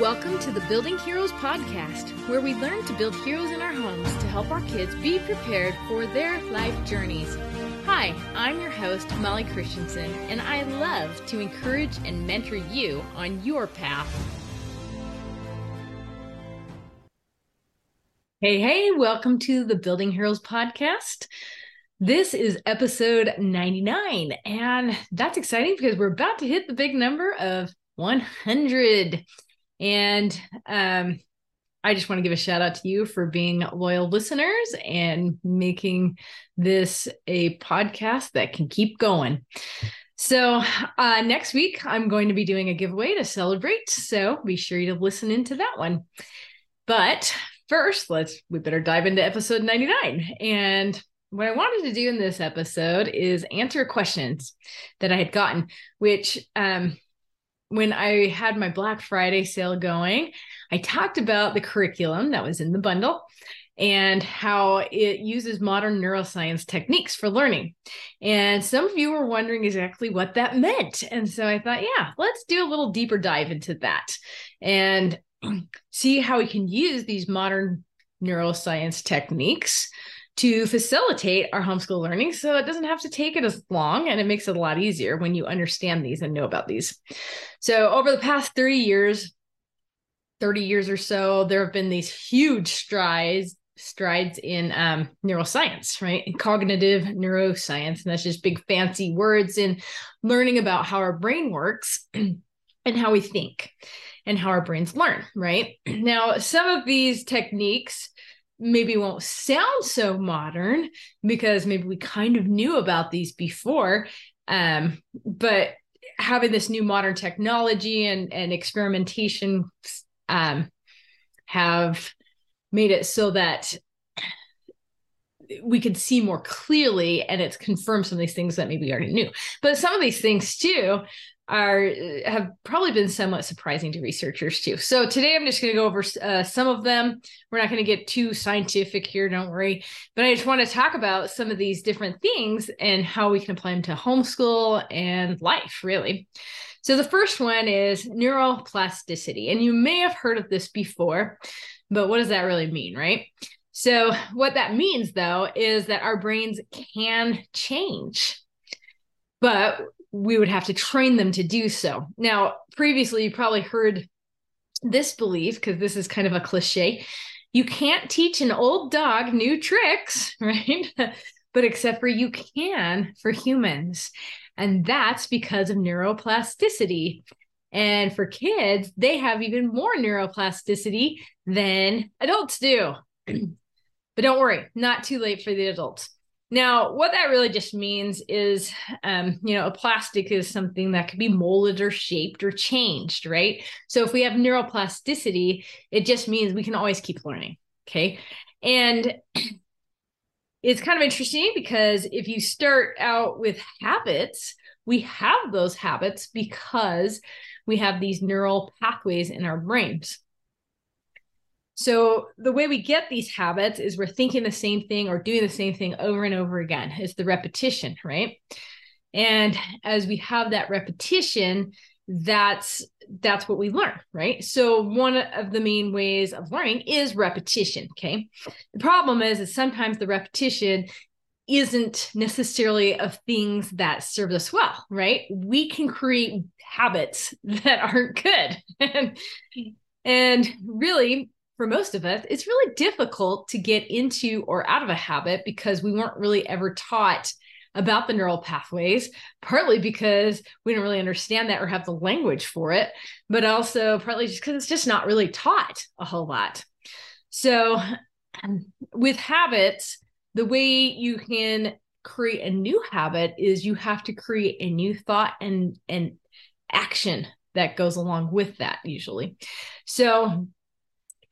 Welcome to the Building Heroes podcast, where we learn to build heroes in our homes to help our kids be prepared for their life journeys. Hi, I'm your host, Molly Christensen, and I love to encourage and mentor you on your path. Hey, hey, welcome to the Building Heroes podcast. This is episode 99, and that's exciting because we're about to hit the big number of 100. And um, I just want to give a shout out to you for being loyal listeners and making this a podcast that can keep going. So, uh, next week, I'm going to be doing a giveaway to celebrate. So, be sure to listen into that one. But first, let's, we better dive into episode 99. And what I wanted to do in this episode is answer questions that I had gotten, which um, when I had my Black Friday sale going, I talked about the curriculum that was in the bundle and how it uses modern neuroscience techniques for learning. And some of you were wondering exactly what that meant. And so I thought, yeah, let's do a little deeper dive into that and see how we can use these modern neuroscience techniques to facilitate our homeschool learning so it doesn't have to take it as long and it makes it a lot easier when you understand these and know about these. So, over the past 30 years, 30 years or so, there have been these huge strides strides in um, neuroscience, right? In cognitive neuroscience. And that's just big fancy words in learning about how our brain works and how we think and how our brains learn, right? Now, some of these techniques maybe won't sound so modern because maybe we kind of knew about these before um, but having this new modern technology and and experimentation um, have made it so that we could see more clearly and it's confirmed some of these things that maybe we already knew. But some of these things too are have probably been somewhat surprising to researchers too. So today I'm just going to go over uh, some of them. We're not going to get too scientific here, don't worry. But I just want to talk about some of these different things and how we can apply them to homeschool and life, really. So the first one is neuroplasticity, and you may have heard of this before, but what does that really mean, right? So what that means though is that our brains can change. But we would have to train them to do so. Now, previously, you probably heard this belief because this is kind of a cliche. You can't teach an old dog new tricks, right? but except for you can for humans. And that's because of neuroplasticity. And for kids, they have even more neuroplasticity than adults do. but don't worry, not too late for the adults. Now, what that really just means is, um, you know, a plastic is something that could be molded or shaped or changed, right? So if we have neuroplasticity, it just means we can always keep learning. Okay. And it's kind of interesting because if you start out with habits, we have those habits because we have these neural pathways in our brains. So the way we get these habits is we're thinking the same thing or doing the same thing over and over again. It's the repetition, right? And as we have that repetition, that's that's what we learn, right? So one of the main ways of learning is repetition, okay? The problem is is sometimes the repetition isn't necessarily of things that serve us well, right? We can create habits that aren't good. and, and really for most of us, it's really difficult to get into or out of a habit because we weren't really ever taught about the neural pathways, partly because we don't really understand that or have the language for it, but also partly just because it's just not really taught a whole lot. So, with habits, the way you can create a new habit is you have to create a new thought and and action that goes along with that usually. So,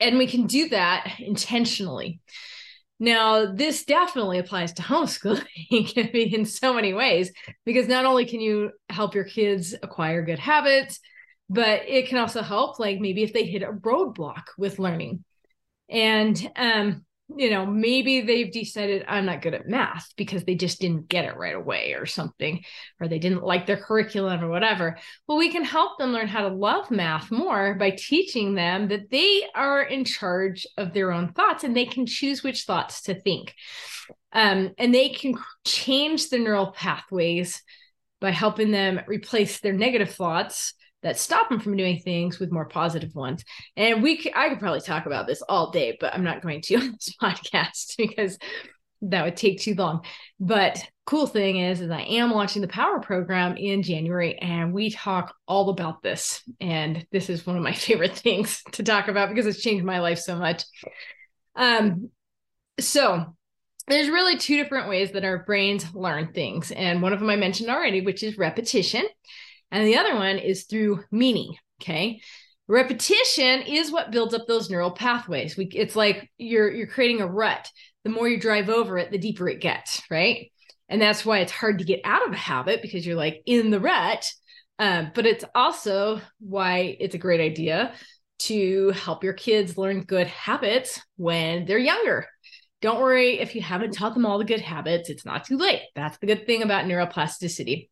and we can do that intentionally. Now, this definitely applies to homeschooling in so many ways, because not only can you help your kids acquire good habits, but it can also help, like maybe if they hit a roadblock with learning. And um, you know, maybe they've decided I'm not good at math because they just didn't get it right away or something, or they didn't like their curriculum or whatever. Well, we can help them learn how to love math more by teaching them that they are in charge of their own thoughts and they can choose which thoughts to think. Um, and they can change the neural pathways by helping them replace their negative thoughts that stop them from doing things with more positive ones. And we, I could probably talk about this all day, but I'm not going to on this podcast because that would take too long. But cool thing is, is I am launching the Power Program in January, and we talk all about this. And this is one of my favorite things to talk about because it's changed my life so much. Um, so there's really two different ways that our brains learn things, and one of them I mentioned already, which is repetition. And the other one is through meaning. Okay. Repetition is what builds up those neural pathways. We, it's like you're you're creating a rut. The more you drive over it, the deeper it gets, right? And that's why it's hard to get out of a habit because you're like in the rut. Um, but it's also why it's a great idea to help your kids learn good habits when they're younger, don't worry if you haven't taught them all the good habits, it's not too late. That's the good thing about neuroplasticity.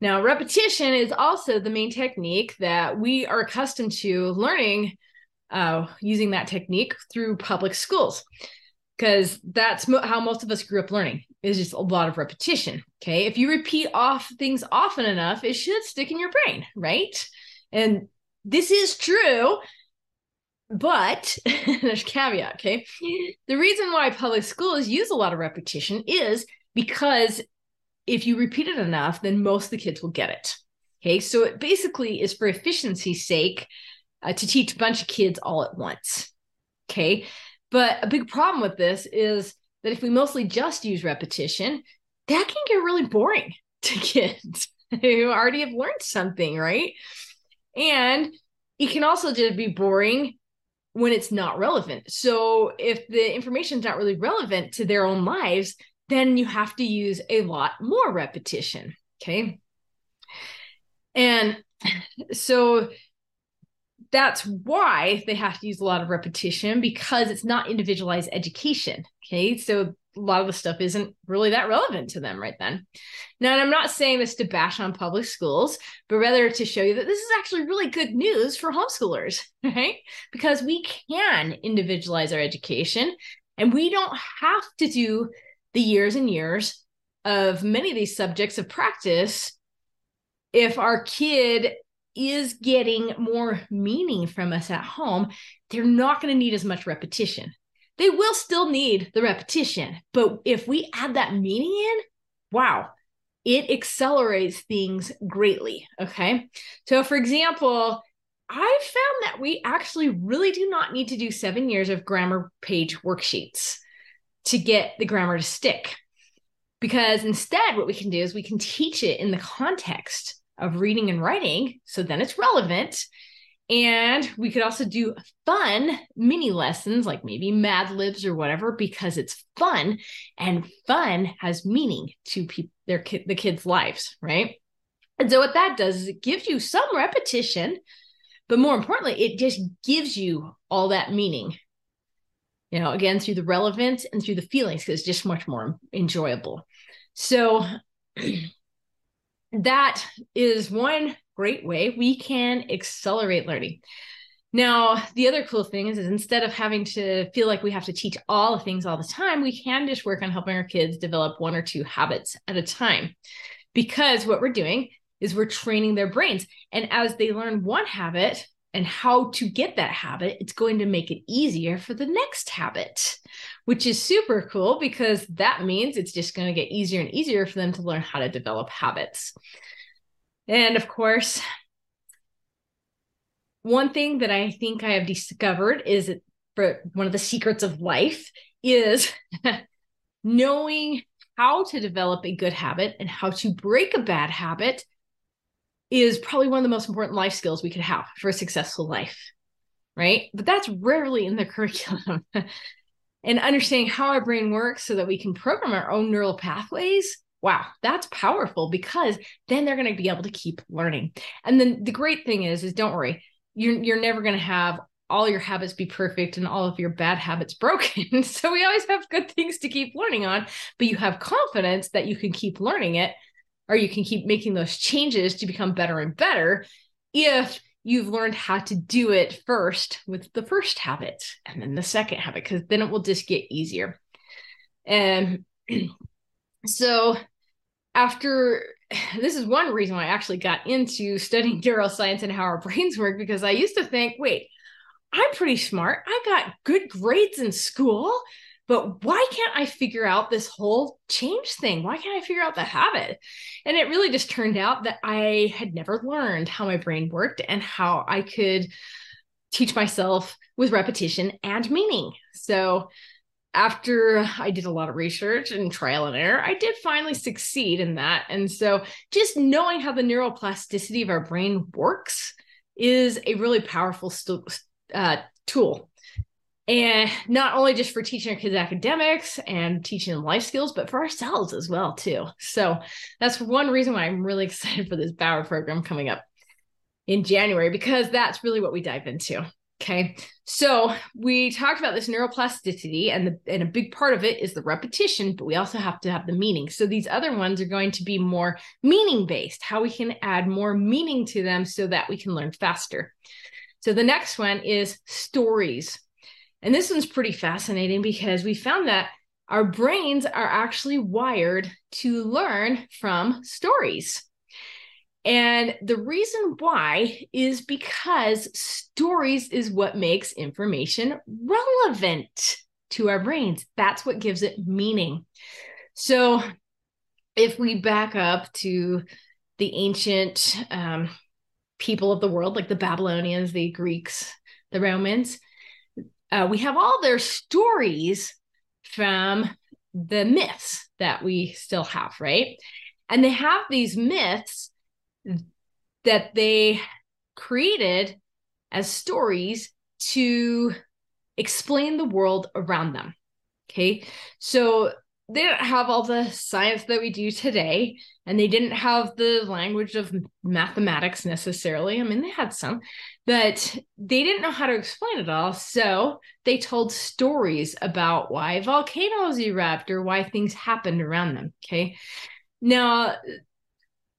Now, repetition is also the main technique that we are accustomed to learning uh, using that technique through public schools because that's mo- how most of us grew up learning is just a lot of repetition okay if you repeat off things often enough it should stick in your brain right and this is true but there's caveat, okay? The reason why public schools use a lot of repetition is because if you repeat it enough, then most of the kids will get it. Okay, so it basically is for efficiency's sake uh, to teach a bunch of kids all at once. Okay, but a big problem with this is that if we mostly just use repetition, that can get really boring to kids who already have learned something, right? And it can also just be boring when it's not relevant. So if the information is not really relevant to their own lives, then you have to use a lot more repetition. Okay. And so that's why they have to use a lot of repetition because it's not individualized education. Okay. So a lot of the stuff isn't really that relevant to them right then. Now, and I'm not saying this to bash on public schools, but rather to show you that this is actually really good news for homeschoolers, right? Because we can individualize our education and we don't have to do the years and years of many of these subjects of practice if our kid is getting more meaning from us at home, they're not going to need as much repetition they will still need the repetition. But if we add that meaning in, wow, it accelerates things greatly. Okay. So, for example, I found that we actually really do not need to do seven years of grammar page worksheets to get the grammar to stick. Because instead, what we can do is we can teach it in the context of reading and writing. So then it's relevant. And we could also do fun mini lessons, like maybe Mad Libs or whatever, because it's fun and fun has meaning to people, their ki- the kids' lives, right? And so what that does is it gives you some repetition, but more importantly, it just gives you all that meaning. You know, again through the relevance and through the feelings, because it's just much more enjoyable. So that is one great way we can accelerate learning. Now, the other cool thing is, is instead of having to feel like we have to teach all the things all the time, we can just work on helping our kids develop one or two habits at a time. Because what we're doing is we're training their brains. And as they learn one habit and how to get that habit, it's going to make it easier for the next habit, which is super cool because that means it's just going to get easier and easier for them to learn how to develop habits. And of course, one thing that I think I have discovered is for one of the secrets of life is knowing how to develop a good habit and how to break a bad habit is probably one of the most important life skills we could have for a successful life. Right. But that's rarely in the curriculum. and understanding how our brain works so that we can program our own neural pathways wow, that's powerful because then they're going to be able to keep learning. And then the great thing is, is don't worry, you're, you're never going to have all your habits be perfect and all of your bad habits broken. so we always have good things to keep learning on, but you have confidence that you can keep learning it or you can keep making those changes to become better and better if you've learned how to do it first with the first habit and then the second habit, because then it will just get easier. And so after this is one reason why I actually got into studying neuroscience and how our brains work, because I used to think, wait, I'm pretty smart. I got good grades in school, but why can't I figure out this whole change thing? Why can't I figure out the habit? And it really just turned out that I had never learned how my brain worked and how I could teach myself with repetition and meaning. So after I did a lot of research and trial and error, I did finally succeed in that. And so just knowing how the neuroplasticity of our brain works is a really powerful st- uh, tool. And not only just for teaching our kids academics and teaching them life skills, but for ourselves as well, too. So that's one reason why I'm really excited for this Power program coming up in January, because that's really what we dive into. Okay. So we talked about this neuroplasticity, and the, and a big part of it is the repetition, but we also have to have the meaning. So these other ones are going to be more meaning based, how we can add more meaning to them so that we can learn faster. So the next one is stories. And this one's pretty fascinating because we found that our brains are actually wired to learn from stories. And the reason why is because stories is what makes information relevant to our brains. That's what gives it meaning. So, if we back up to the ancient um, people of the world, like the Babylonians, the Greeks, the Romans, uh, we have all their stories from the myths that we still have, right? And they have these myths that they created as stories to explain the world around them. Okay. So they didn't have all the science that we do today, and they didn't have the language of mathematics necessarily. I mean, they had some, but they didn't know how to explain it all. So they told stories about why volcanoes erupt or why things happened around them. Okay. Now,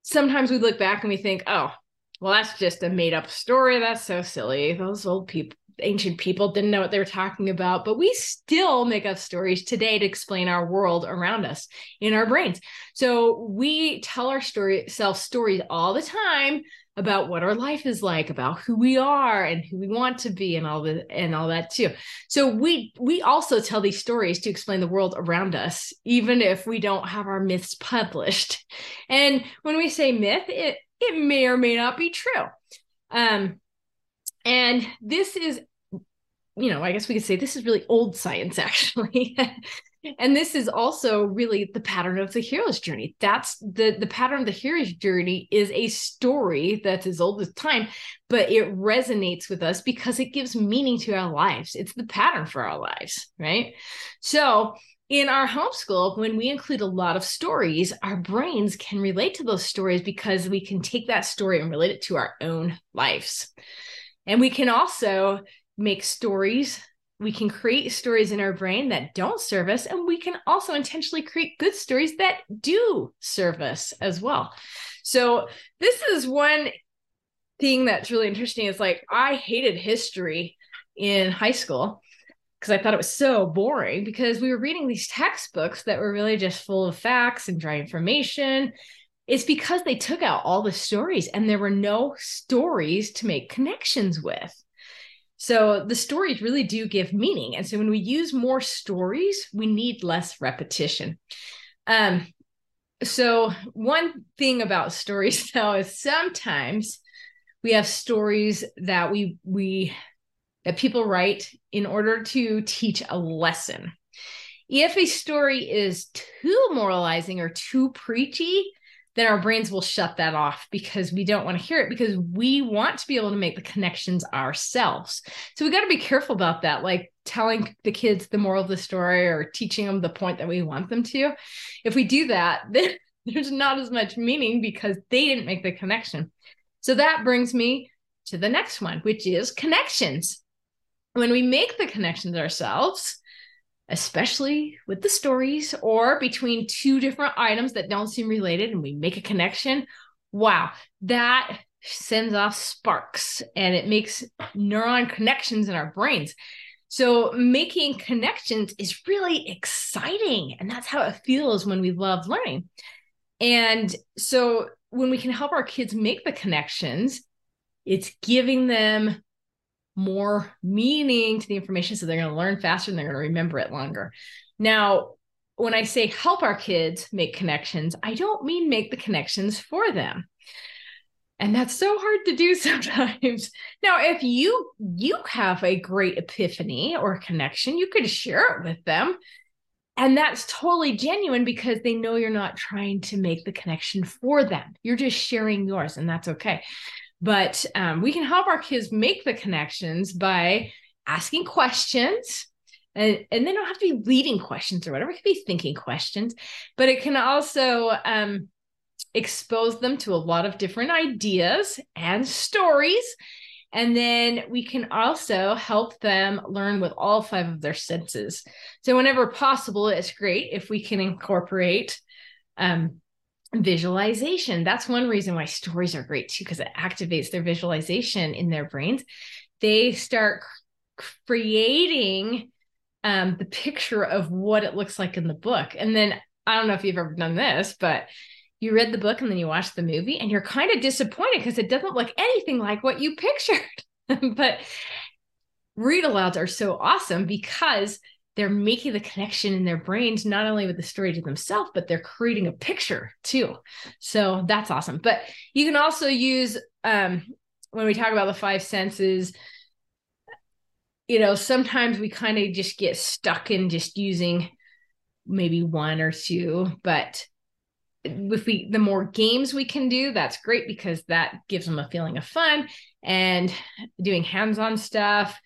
sometimes we look back and we think, oh, well, that's just a made up story. That's so silly. Those old people, ancient people didn't know what they were talking about. But we still make up stories today to explain our world around us in our brains. So we tell our story self stories all the time about what our life is like, about who we are and who we want to be and all the and all that too. So we we also tell these stories to explain the world around us, even if we don't have our myths published. And when we say myth, it it may or may not be true. Um, and this is you know, I guess we could say this is really old science, actually. and this is also really the pattern of the hero's journey. That's the the pattern of the hero's journey is a story that's as old as time but it resonates with us because it gives meaning to our lives. It's the pattern for our lives right? So in our homeschool when we include a lot of stories our brains can relate to those stories because we can take that story and relate it to our own lives. And we can also make stories. We can create stories in our brain that don't serve us and we can also intentionally create good stories that do serve us as well. So this is one thing that's really interesting is like i hated history in high school because i thought it was so boring because we were reading these textbooks that were really just full of facts and dry information. It's because they took out all the stories and there were no stories to make connections with so the stories really do give meaning. And so when we use more stories, we need less repetition. Um, so one thing about stories though is sometimes we have stories that we we that people write in order to teach a lesson. If a story is too moralizing or too preachy, then our brains will shut that off because we don't want to hear it because we want to be able to make the connections ourselves. So we got to be careful about that, like telling the kids the moral of the story or teaching them the point that we want them to. If we do that, then there's not as much meaning because they didn't make the connection. So that brings me to the next one, which is connections. when we make the connections ourselves, especially with the stories or between two different items that don't seem related and we make a connection, wow, that sends off sparks and it makes neuron connections in our brains. So, making connections is really exciting. And that's how it feels when we love learning. And so, when we can help our kids make the connections, it's giving them more meaning to the information. So, they're going to learn faster and they're going to remember it longer. Now, when I say help our kids make connections, I don't mean make the connections for them and that's so hard to do sometimes now if you you have a great epiphany or connection you could share it with them and that's totally genuine because they know you're not trying to make the connection for them you're just sharing yours and that's okay but um, we can help our kids make the connections by asking questions and, and they don't have to be leading questions or whatever it could be thinking questions but it can also um, expose them to a lot of different ideas and stories. And then we can also help them learn with all five of their senses. So, whenever possible, it's great if we can incorporate um, visualization. That's one reason why stories are great too, because it activates their visualization in their brains. They start creating um, the picture of what it looks like in the book. And then I don't know if you've ever done this, but you read the book and then you watch the movie and you're kind of disappointed because it doesn't look anything like what you pictured. but read alouds are so awesome because they're making the connection in their brains not only with the story to themselves but they're creating a picture too. So that's awesome. But you can also use um, when we talk about the five senses you know sometimes we kind of just get stuck in just using maybe one or two but if we the more games we can do that's great because that gives them a feeling of fun and doing hands-on stuff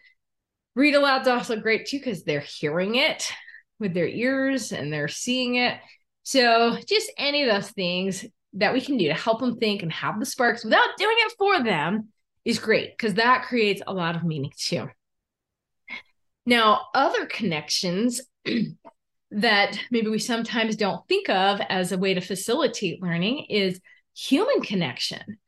read aloud's also great too because they're hearing it with their ears and they're seeing it so just any of those things that we can do to help them think and have the sparks without doing it for them is great because that creates a lot of meaning too now other connections that maybe we sometimes don't think of as a way to facilitate learning is human connection.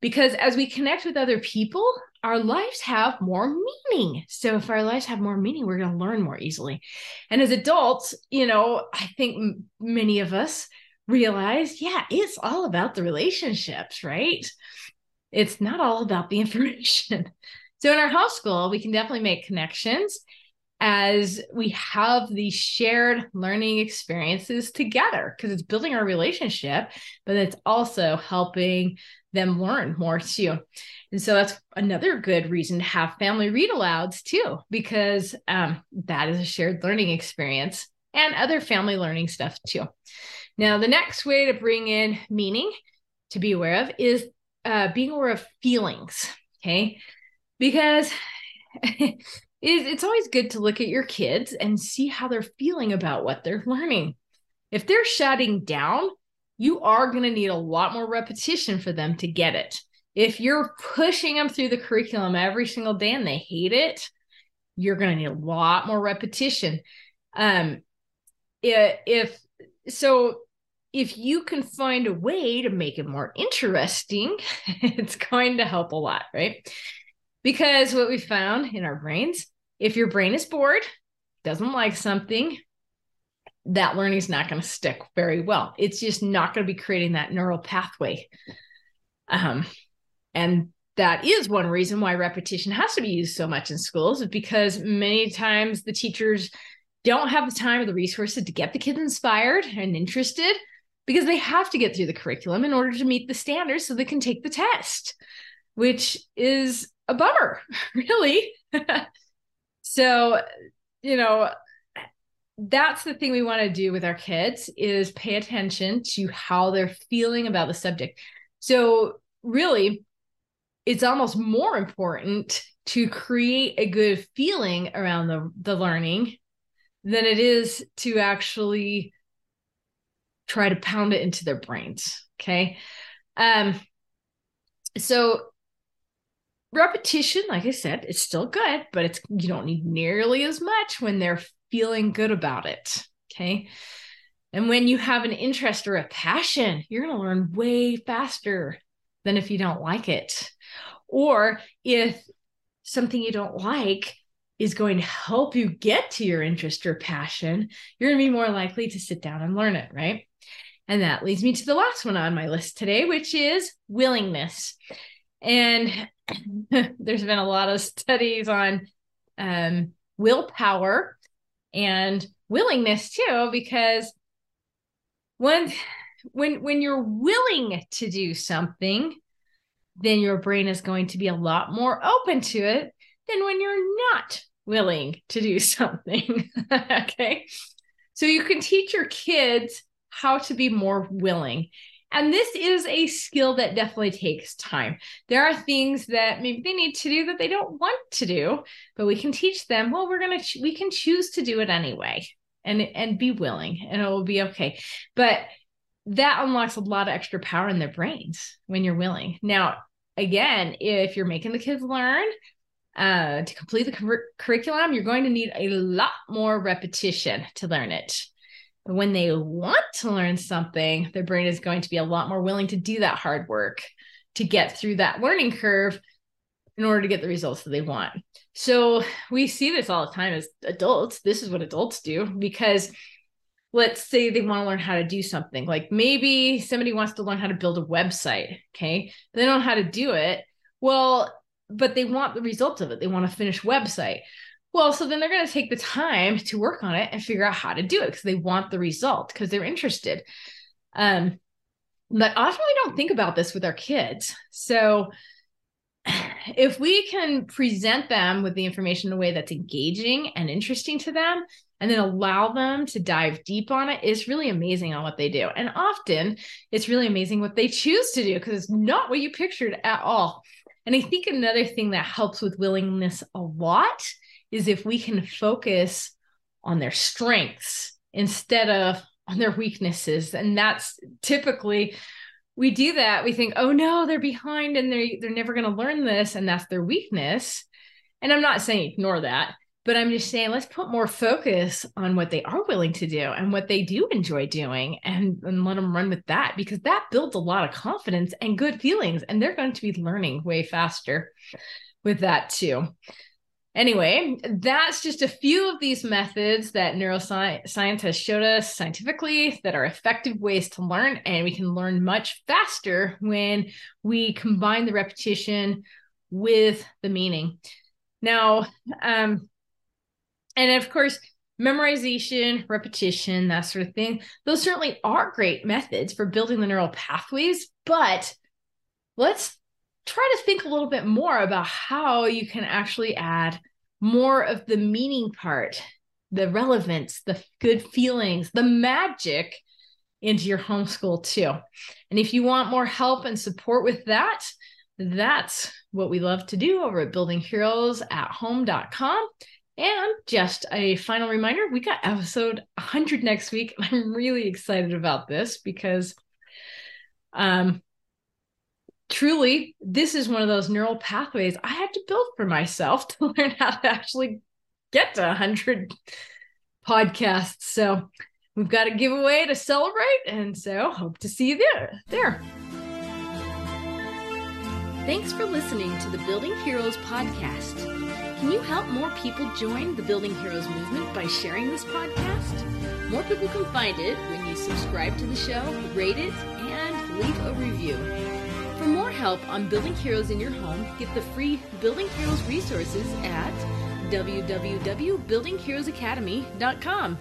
Because as we connect with other people, our lives have more meaning. So if our lives have more meaning, we're going to learn more easily. And as adults, you know, I think m- many of us realize, yeah, it's all about the relationships, right? It's not all about the information. So in our house school, we can definitely make connections as we have these shared learning experiences together because it's building our relationship, but it's also helping them learn more too. And so that's another good reason to have family read alouds too, because um, that is a shared learning experience and other family learning stuff too. Now, the next way to bring in meaning to be aware of is uh, being aware of feelings. Okay. Because it's always good to look at your kids and see how they're feeling about what they're learning. If they're shutting down, you are going to need a lot more repetition for them to get it. If you're pushing them through the curriculum every single day and they hate it, you're going to need a lot more repetition. Um, if so, if you can find a way to make it more interesting, it's going to help a lot, right? Because what we found in our brains, if your brain is bored, doesn't like something, that learning is not going to stick very well. It's just not going to be creating that neural pathway. Um, and that is one reason why repetition has to be used so much in schools, because many times the teachers don't have the time or the resources to get the kids inspired and interested because they have to get through the curriculum in order to meet the standards so they can take the test, which is a bummer, really. so, you know, that's the thing we want to do with our kids is pay attention to how they're feeling about the subject. So, really, it's almost more important to create a good feeling around the, the learning than it is to actually try to pound it into their brains. Okay. Um, so repetition, like I said, it's still good, but it's you don't need nearly as much when they're feeling good about it. Okay. And when you have an interest or a passion, you're going to learn way faster than if you don't like it. Or if something you don't like is going to help you get to your interest or passion, you're going to be more likely to sit down and learn it, right? And that leads me to the last one on my list today, which is willingness. And there's been a lot of studies on um, willpower and willingness too, because when when when you're willing to do something, then your brain is going to be a lot more open to it than when you're not willing to do something. okay. So you can teach your kids how to be more willing. And this is a skill that definitely takes time. There are things that maybe they need to do that they don't want to do, but we can teach them, well, we're going to, ch- we can choose to do it anyway and, and be willing and it will be okay. But that unlocks a lot of extra power in their brains when you're willing. Now, again, if you're making the kids learn uh, to complete the cur- curriculum, you're going to need a lot more repetition to learn it. When they want to learn something, their brain is going to be a lot more willing to do that hard work to get through that learning curve in order to get the results that they want. So we see this all the time as adults. This is what adults do because let's say they want to learn how to do something. Like maybe somebody wants to learn how to build a website okay? They don't know how to do it. Well but they want the results of it. They want a finished website well so then they're going to take the time to work on it and figure out how to do it because they want the result because they're interested um but often we don't think about this with our kids so if we can present them with the information in a way that's engaging and interesting to them and then allow them to dive deep on it is really amazing on what they do. And often it's really amazing what they choose to do because it's not what you pictured at all. And I think another thing that helps with willingness a lot is if we can focus on their strengths instead of on their weaknesses. And that's typically we do that. We think, oh no, they're behind and they they're never going to learn this, and that's their weakness. And I'm not saying ignore that, but I'm just saying, let's put more focus on what they are willing to do and what they do enjoy doing and, and let them run with that because that builds a lot of confidence and good feelings. And they're going to be learning way faster with that too. Anyway, that's just a few of these methods that neuroscience has showed us scientifically that are effective ways to learn. And we can learn much faster when we combine the repetition with the meaning. Now, um, and of course, memorization, repetition, that sort of thing, those certainly are great methods for building the neural pathways. But let's try to think a little bit more about how you can actually add more of the meaning part, the relevance, the good feelings, the magic into your homeschool too. And if you want more help and support with that, that's what we love to do over at buildingheroesathome.com. And just a final reminder we got episode 100 next week. I'm really excited about this because um, truly, this is one of those neural pathways I had to build for myself to learn how to actually get to 100 podcasts. So we've got a giveaway to celebrate. And so hope to see you there. There. Thanks for listening to the Building Heroes podcast. Can you help more people join the Building Heroes movement by sharing this podcast? More people can find it when you subscribe to the show, rate it, and leave a review. For more help on building heroes in your home, get the free Building Heroes resources at www.buildingheroesacademy.com.